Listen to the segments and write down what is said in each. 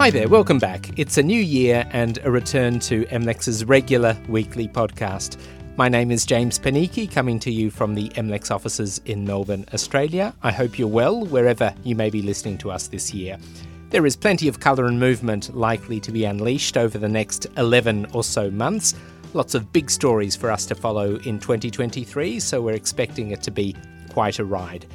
Hi there, welcome back. It's a new year and a return to MLEX's regular weekly podcast. My name is James Panichi, coming to you from the MLEX offices in Melbourne, Australia. I hope you're well wherever you may be listening to us this year. There is plenty of colour and movement likely to be unleashed over the next 11 or so months. Lots of big stories for us to follow in 2023, so we're expecting it to be quite a ride.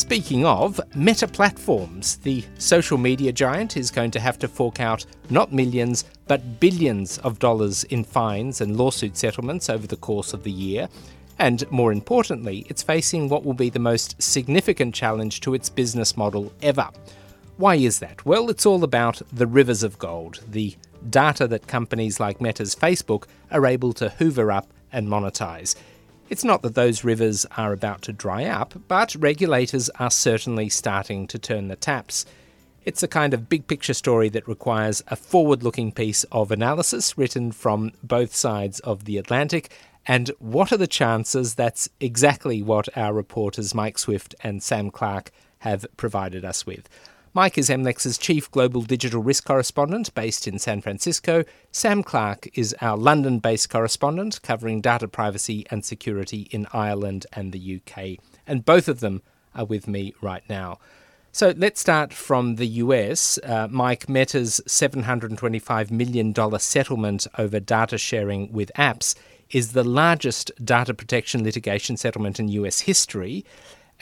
Speaking of, Meta Platforms, the social media giant, is going to have to fork out not millions, but billions of dollars in fines and lawsuit settlements over the course of the year. And more importantly, it's facing what will be the most significant challenge to its business model ever. Why is that? Well, it's all about the rivers of gold, the data that companies like Meta's Facebook are able to hoover up and monetize. It's not that those rivers are about to dry up, but regulators are certainly starting to turn the taps. It's a kind of big picture story that requires a forward looking piece of analysis written from both sides of the Atlantic. And what are the chances that's exactly what our reporters Mike Swift and Sam Clark have provided us with? Mike is MLEX's chief global digital risk correspondent based in San Francisco. Sam Clark is our London based correspondent covering data privacy and security in Ireland and the UK. And both of them are with me right now. So let's start from the US. Uh, Mike Meta's $725 million settlement over data sharing with apps is the largest data protection litigation settlement in US history.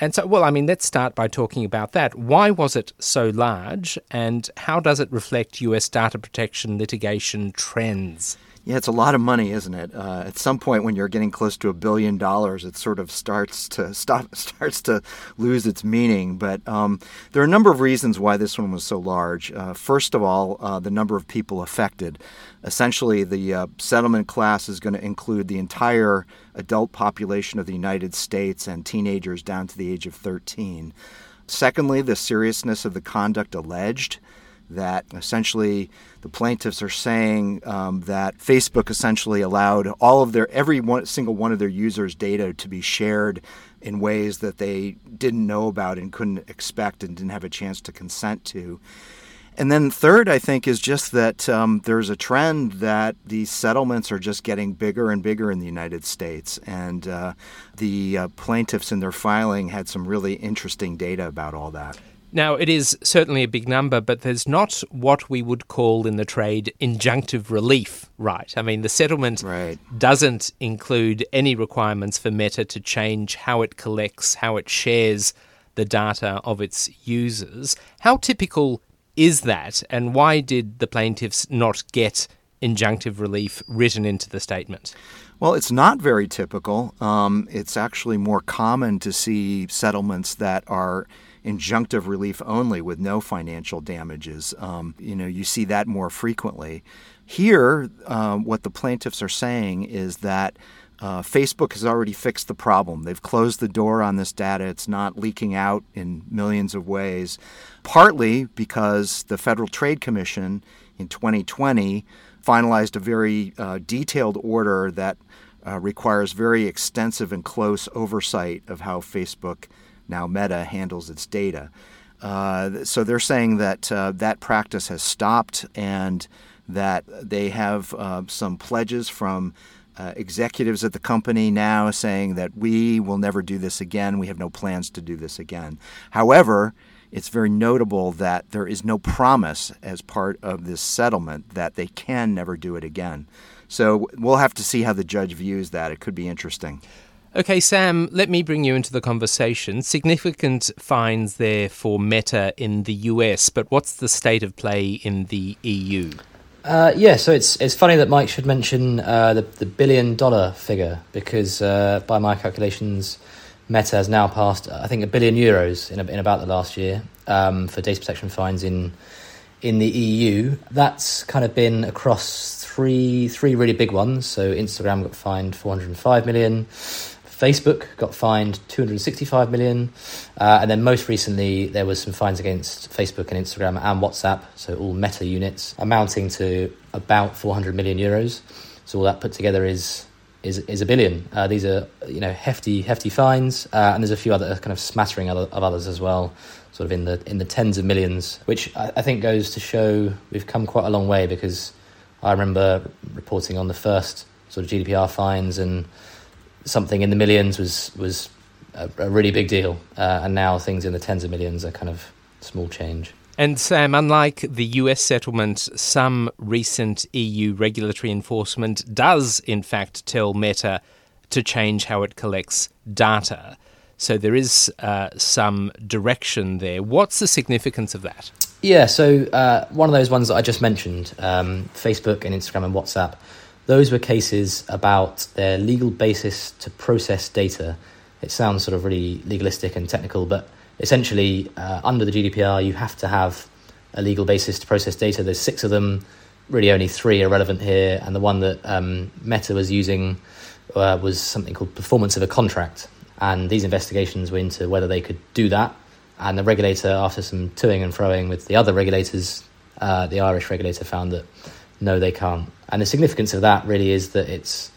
And so, well, I mean, let's start by talking about that. Why was it so large, and how does it reflect US data protection litigation trends? Yeah, it's a lot of money, isn't it? Uh, at some point, when you're getting close to a billion dollars, it sort of starts to stop, starts to lose its meaning. But um, there are a number of reasons why this one was so large. Uh, first of all, uh, the number of people affected. Essentially, the uh, settlement class is going to include the entire adult population of the United States and teenagers down to the age of 13. Secondly, the seriousness of the conduct alleged that essentially the plaintiffs are saying um, that Facebook essentially allowed all of their every one single one of their users' data to be shared in ways that they didn't know about and couldn't expect and didn't have a chance to consent to. And then third, I think, is just that um, there's a trend that these settlements are just getting bigger and bigger in the United States. And uh, the uh, plaintiffs in their filing had some really interesting data about all that. Now, it is certainly a big number, but there's not what we would call in the trade injunctive relief, right? I mean, the settlement right. doesn't include any requirements for Meta to change how it collects, how it shares the data of its users. How typical is that, and why did the plaintiffs not get injunctive relief written into the statement? Well, it's not very typical. Um, it's actually more common to see settlements that are injunctive relief only with no financial damages. Um, you know, you see that more frequently. Here, um, what the plaintiffs are saying is that uh, Facebook has already fixed the problem. They've closed the door on this data. It's not leaking out in millions of ways, partly because the Federal Trade Commission in 2020 finalized a very uh, detailed order that uh, requires very extensive and close oversight of how Facebook now Meta handles its data. Uh, so they're saying that uh, that practice has stopped and that they have uh, some pledges from uh, executives at the company now saying that we will never do this again. We have no plans to do this again. However, it's very notable that there is no promise as part of this settlement that they can never do it again. So we'll have to see how the judge views that. It could be interesting. Okay, Sam, let me bring you into the conversation. Significant fines there for Meta in the US, but what's the state of play in the EU? Uh, yeah, so it's it's funny that Mike should mention uh, the the billion dollar figure because uh, by my calculations, Meta has now passed I think a billion euros in a, in about the last year um, for data protection fines in in the EU. That's kind of been across three three really big ones. So Instagram got fined 405 million. Facebook got fined 265 million, uh, and then most recently there was some fines against Facebook and Instagram and WhatsApp, so all Meta units, amounting to about 400 million euros. So all that put together is is is a billion. Uh, these are you know hefty hefty fines, uh, and there's a few other kind of smattering of others as well, sort of in the in the tens of millions, which I, I think goes to show we've come quite a long way because I remember reporting on the first sort of GDPR fines and something in the millions was was a, a really big deal, uh, and now things in the tens of millions are kind of small change. And Sam, unlike the US settlement, some recent EU regulatory enforcement does, in fact, tell Meta to change how it collects data. So there is uh, some direction there. What's the significance of that? Yeah, so uh, one of those ones that I just mentioned, um, Facebook and Instagram and WhatsApp, those were cases about their legal basis to process data. It sounds sort of really legalistic and technical, but essentially, uh, under the GDPR, you have to have a legal basis to process data. There's six of them. Really, only three are relevant here, and the one that um, Meta was using uh, was something called performance of a contract. And these investigations were into whether they could do that. And the regulator, after some toing and froing with the other regulators, uh, the Irish regulator found that no, they can't. And the significance of that really is that it's,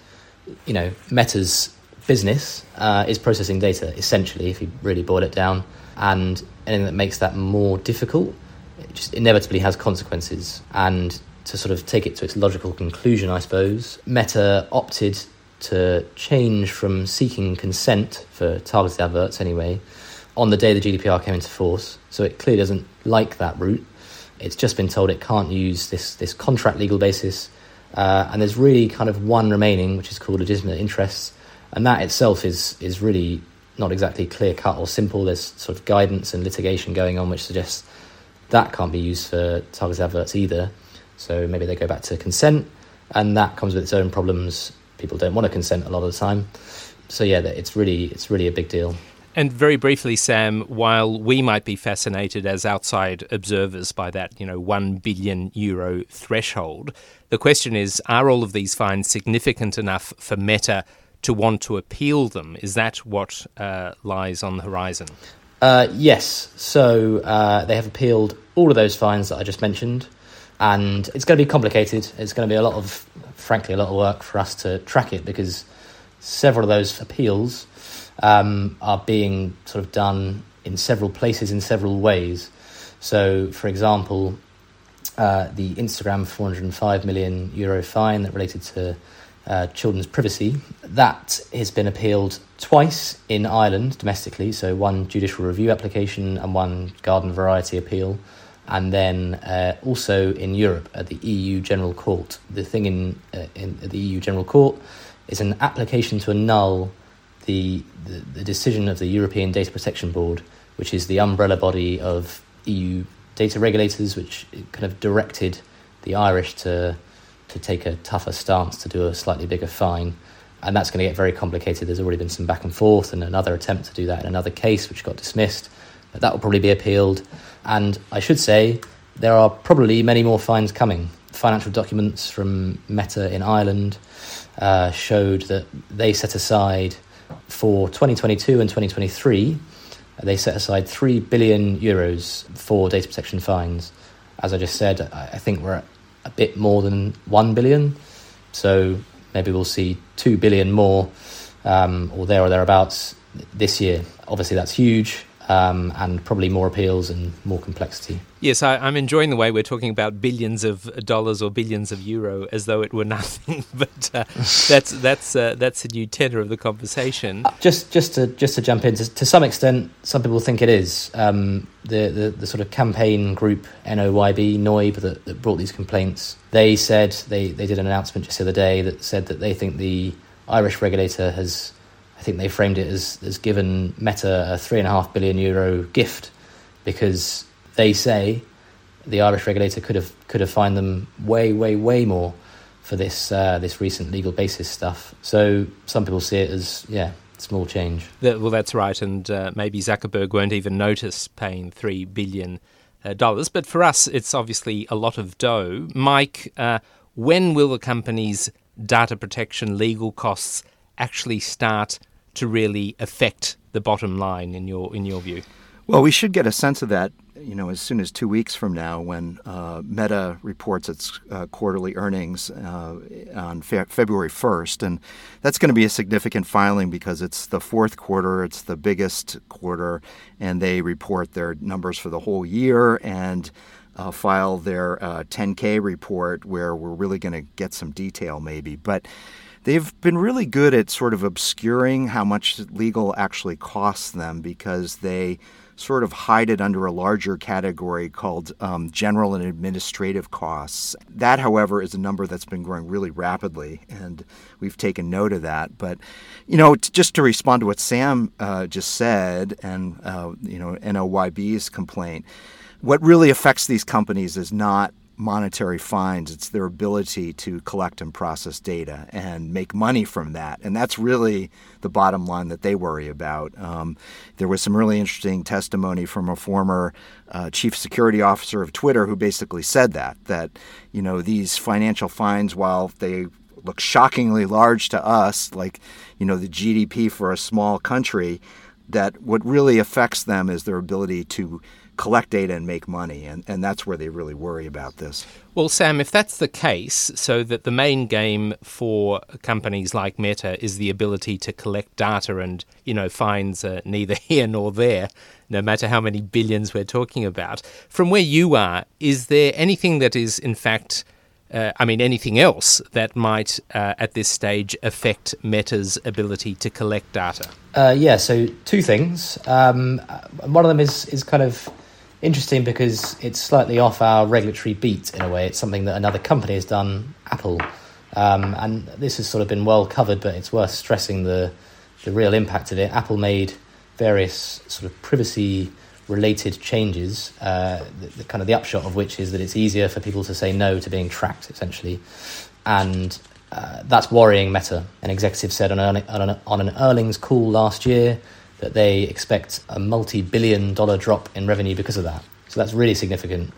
you know, Meta's business uh, is processing data, essentially, if you really boil it down. And anything that makes that more difficult it just inevitably has consequences. And to sort of take it to its logical conclusion i suppose meta opted to change from seeking consent for targeted adverts anyway on the day the gdpr came into force. So it clearly doesn't like that route it's just been told it can't use this this contract legal basis uh, and there's really kind of one remaining which is called legitimate interests and that itself is is really not exactly clear cut or simple. There's sort of guidance and litigation going on, which suggests that can't be used for targeted adverts either. So maybe they go back to consent, and that comes with its own problems. People don't want to consent a lot of the time. So yeah, it's really it's really a big deal. And very briefly, Sam, while we might be fascinated as outside observers by that, you know, one billion euro threshold, the question is: Are all of these fines significant enough for Meta to want to appeal them. Is that what uh, lies on the horizon? Uh, yes. So uh, they have appealed all of those fines that I just mentioned, and it's going to be complicated. It's going to be a lot of, frankly, a lot of work for us to track it because several of those appeals um, are being sort of done in several places in several ways. So, for example, uh, the Instagram 405 million euro fine that related to uh, children's privacy. That has been appealed twice in Ireland domestically, so one judicial review application and one garden variety appeal, and then uh, also in Europe at the EU General Court. The thing in, uh, in the EU General Court is an application to annul the, the, decision of the European Data Protection Board, which is the umbrella body of EU data regulators, which kind of directed the Irish to to take a tougher stance to do a slightly bigger fine. And that's going to get very complicated. There's already been some back and forth, and another attempt to do that in another case, which got dismissed. But that will probably be appealed. And I should say, there are probably many more fines coming. Financial documents from Meta in Ireland uh, showed that they set aside for 2022 and 2023, they set aside 3 billion euros for data protection fines. As I just said, I think we're a bit more than 1 billion. So maybe we'll see 2 billion more um, or there or thereabouts this year. Obviously, that's huge um, and probably more appeals and more complexity. Yes, I, am enjoying the way we're talking about billions of dollars or billions of euro as though it were nothing. but uh, that's that's uh, that's a new tenor of the conversation. Uh, just just to just to jump in, to, to some extent, some people think it is. Um, the, the the sort of campaign group NOYB NOIB that, that brought these complaints. They said they they did an announcement just the other day that said that they think the Irish regulator has I think they framed it as, as given Meta a three and a half billion euro gift because they say the Irish regulator could have could have fined them way, way, way more for this uh, this recent legal basis stuff. So some people see it as yeah, small change. well, that's right, and uh, maybe Zuckerberg won't even notice paying three billion uh, dollars. But for us, it's obviously a lot of dough. Mike, uh, when will the company's data protection legal costs actually start to really affect the bottom line in your in your view? Well, we should get a sense of that you know, as soon as two weeks from now, when uh, Meta reports its uh, quarterly earnings uh, on fe- February 1st. And that's going to be a significant filing because it's the fourth quarter, it's the biggest quarter, and they report their numbers for the whole year and uh, file their 10K uh, report where we're really going to get some detail, maybe. But they've been really good at sort of obscuring how much legal actually costs them because they sort of hide it under a larger category called um, general and administrative costs. That, however, is a number that's been growing really rapidly, and we've taken note of that. But, you know, t- just to respond to what Sam uh, just said and, uh, you know, NOYB's complaint, what really affects these companies is not monetary fines. It's their ability to collect and process data and make money from that. And that's really the bottom line that they worry about. Um, there was some really interesting testimony from a former uh, chief security officer of Twitter who basically said that, that, you know, these financial fines, while they look shockingly large to us, like, you know, the GDP for a small country, that what really affects them is their ability to collect data and make money. And, and that's where they really worry about this. Well, Sam, if that's the case, so that the main game for companies like Meta is the ability to collect data and, you know, fines are neither here nor there, no matter how many billions we're talking about. From where you are, is there anything that is, in fact, uh, I mean, anything else that might, uh, at this stage, affect Meta's ability to collect data? Uh, yeah, so two things. Um, one of them is is kind of interesting because it's slightly off our regulatory beat in a way. It's something that another company has done, Apple, um, and this has sort of been well covered, but it's worth stressing the the real impact of it. Apple made various sort of privacy related changes. Uh, the, the, kind of the upshot of which is that it's easier for people to say no to being tracked, essentially, and uh, that's worrying Meta. An executive said on an, on an, on an earnings call last year that they expect a multi billion dollar drop in revenue because of that. So that's really significant.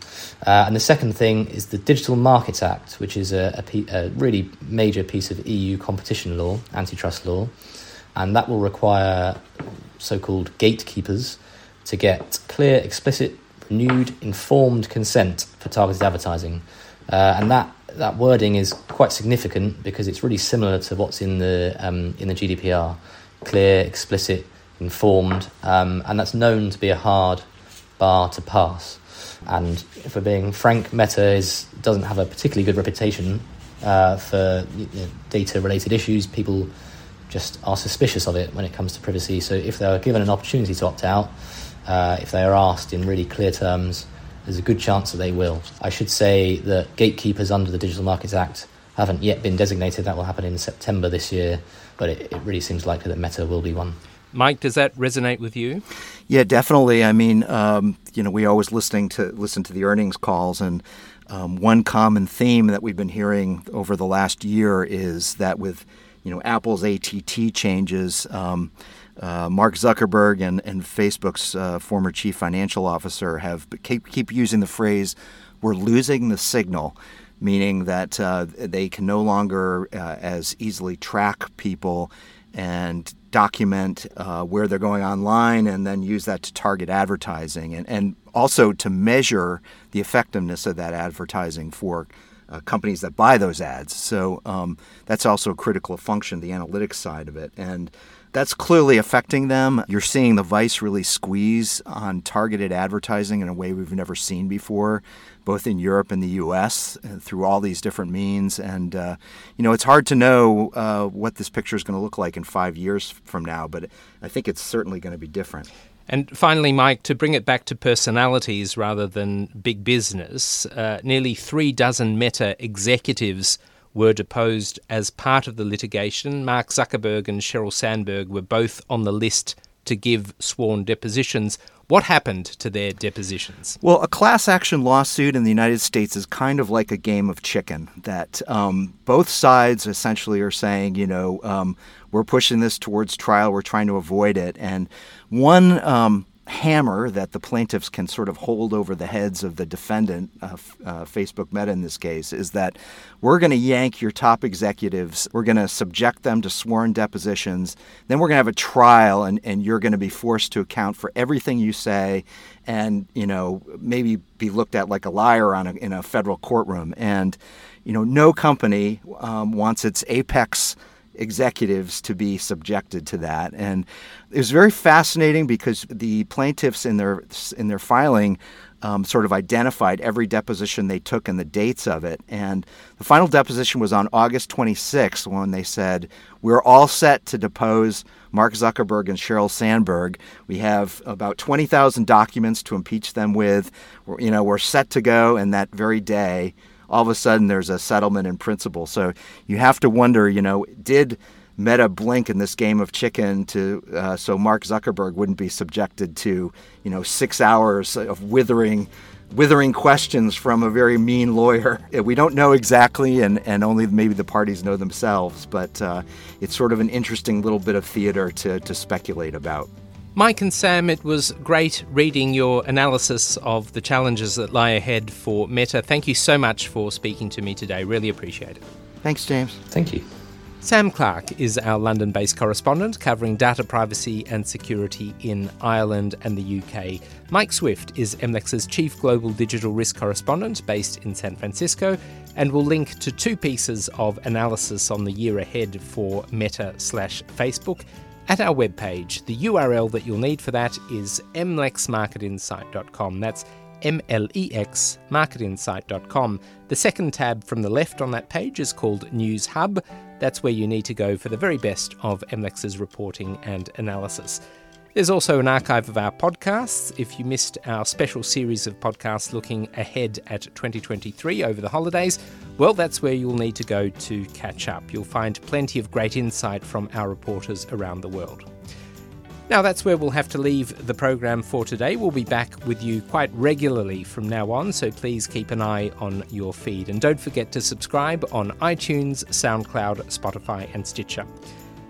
Uh, and the second thing is the Digital Markets Act, which is a, a, a really major piece of EU competition law, antitrust law. And that will require so called gatekeepers to get clear, explicit, renewed, informed consent for targeted advertising. Uh, and that, that wording is quite significant because it's really similar to what's in the, um, in the GDPR clear, explicit, informed, um, and that's known to be a hard bar to pass. And if we're being frank, Meta is, doesn't have a particularly good reputation uh, for you know, data related issues. People just are suspicious of it when it comes to privacy. So if they are given an opportunity to opt out, uh, if they are asked in really clear terms, there's a good chance that they will. I should say that gatekeepers under the Digital Markets Act haven't yet been designated. That will happen in September this year, but it, it really seems likely that Meta will be one. Mike, does that resonate with you? Yeah, definitely. I mean, um, you know, we always listening to listen to the earnings calls, and um, one common theme that we've been hearing over the last year is that with you know Apple's ATT changes, um, uh, Mark Zuckerberg and, and Facebook's uh, former chief financial officer have keep, keep using the phrase "we're losing the signal." Meaning that uh, they can no longer uh, as easily track people and document uh, where they're going online and then use that to target advertising and, and also to measure the effectiveness of that advertising for uh, companies that buy those ads. So um, that's also a critical function, the analytics side of it. And that's clearly affecting them. You're seeing the vice really squeeze on targeted advertising in a way we've never seen before both in Europe and the U.S. Through all these different means. And uh, you know, it's hard to know uh, what this picture is going to look like in five years from now, but I think it's certainly going to be different. And finally, Mike, to bring it back to personalities rather than big business, uh, nearly three dozen Meta executives were deposed as part of the litigation. Mark Zuckerberg and Sheryl Sandberg were both on the list to give sworn depositions. What happened to their depositions? Well, a class action lawsuit in the United States is kind of like a game of chicken, that um, both sides essentially are saying, you know, um, we're pushing this towards trial, we're trying to avoid it. And one um, hammer that the plaintiffs can sort of hold over the heads of the defendant, uh, uh, Facebook Meta in this case, is that we're going to yank your top executives, we're going to subject them to sworn depositions, then we're going to have a trial, and, and you're going to be forced to account for everything you say, and you know maybe be looked at like a liar on a, in a federal courtroom. And you know, no company um, wants its apex executives to be subjected to that. And it was very fascinating because the plaintiffs in their in their filing um, sort of identified every deposition they took and the dates of it. And the final deposition was on August 26th when they said, We're all set to depose Mark Zuckerberg and Sheryl Sandberg. We have about 20,000 documents to impeach them with. We're, you know, we're set to go. And that very day, all of a sudden there's a settlement in principle. So you have to wonder, you know, did Meta blink in this game of chicken to uh, so Mark Zuckerberg wouldn't be subjected to, you know, six hours of withering withering questions from a very mean lawyer. We don't know exactly, and, and only maybe the parties know themselves, but uh, it's sort of an interesting little bit of theater to, to speculate about. Mike and Sam, it was great reading your analysis of the challenges that lie ahead for Meta. Thank you so much for speaking to me today. Really appreciate it. Thanks, James. Thank you. Sam Clark is our London based correspondent covering data privacy and security in Ireland and the UK. Mike Swift is MLEX's chief global digital risk correspondent based in San Francisco and will link to two pieces of analysis on the year ahead for Meta slash Facebook at our webpage. The URL that you'll need for that is mlexmarketinsight.com. That's M-L-E-X marketinsight.com. The second tab from the left on that page is called News Hub. That's where you need to go for the very best of MLEX's reporting and analysis. There's also an archive of our podcasts. If you missed our special series of podcasts looking ahead at 2023 over the holidays, well, that's where you'll need to go to catch up. You'll find plenty of great insight from our reporters around the world. Now, that's where we'll have to leave the program for today. We'll be back with you quite regularly from now on, so please keep an eye on your feed. And don't forget to subscribe on iTunes, SoundCloud, Spotify, and Stitcher.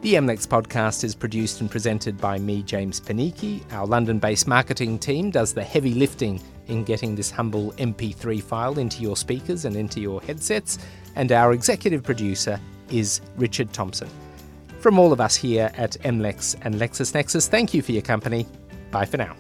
The MLEX podcast is produced and presented by me, James Panichi. Our London based marketing team does the heavy lifting in getting this humble MP3 file into your speakers and into your headsets. And our executive producer is Richard Thompson. From all of us here at MLEX and LexisNexis, thank you for your company. Bye for now.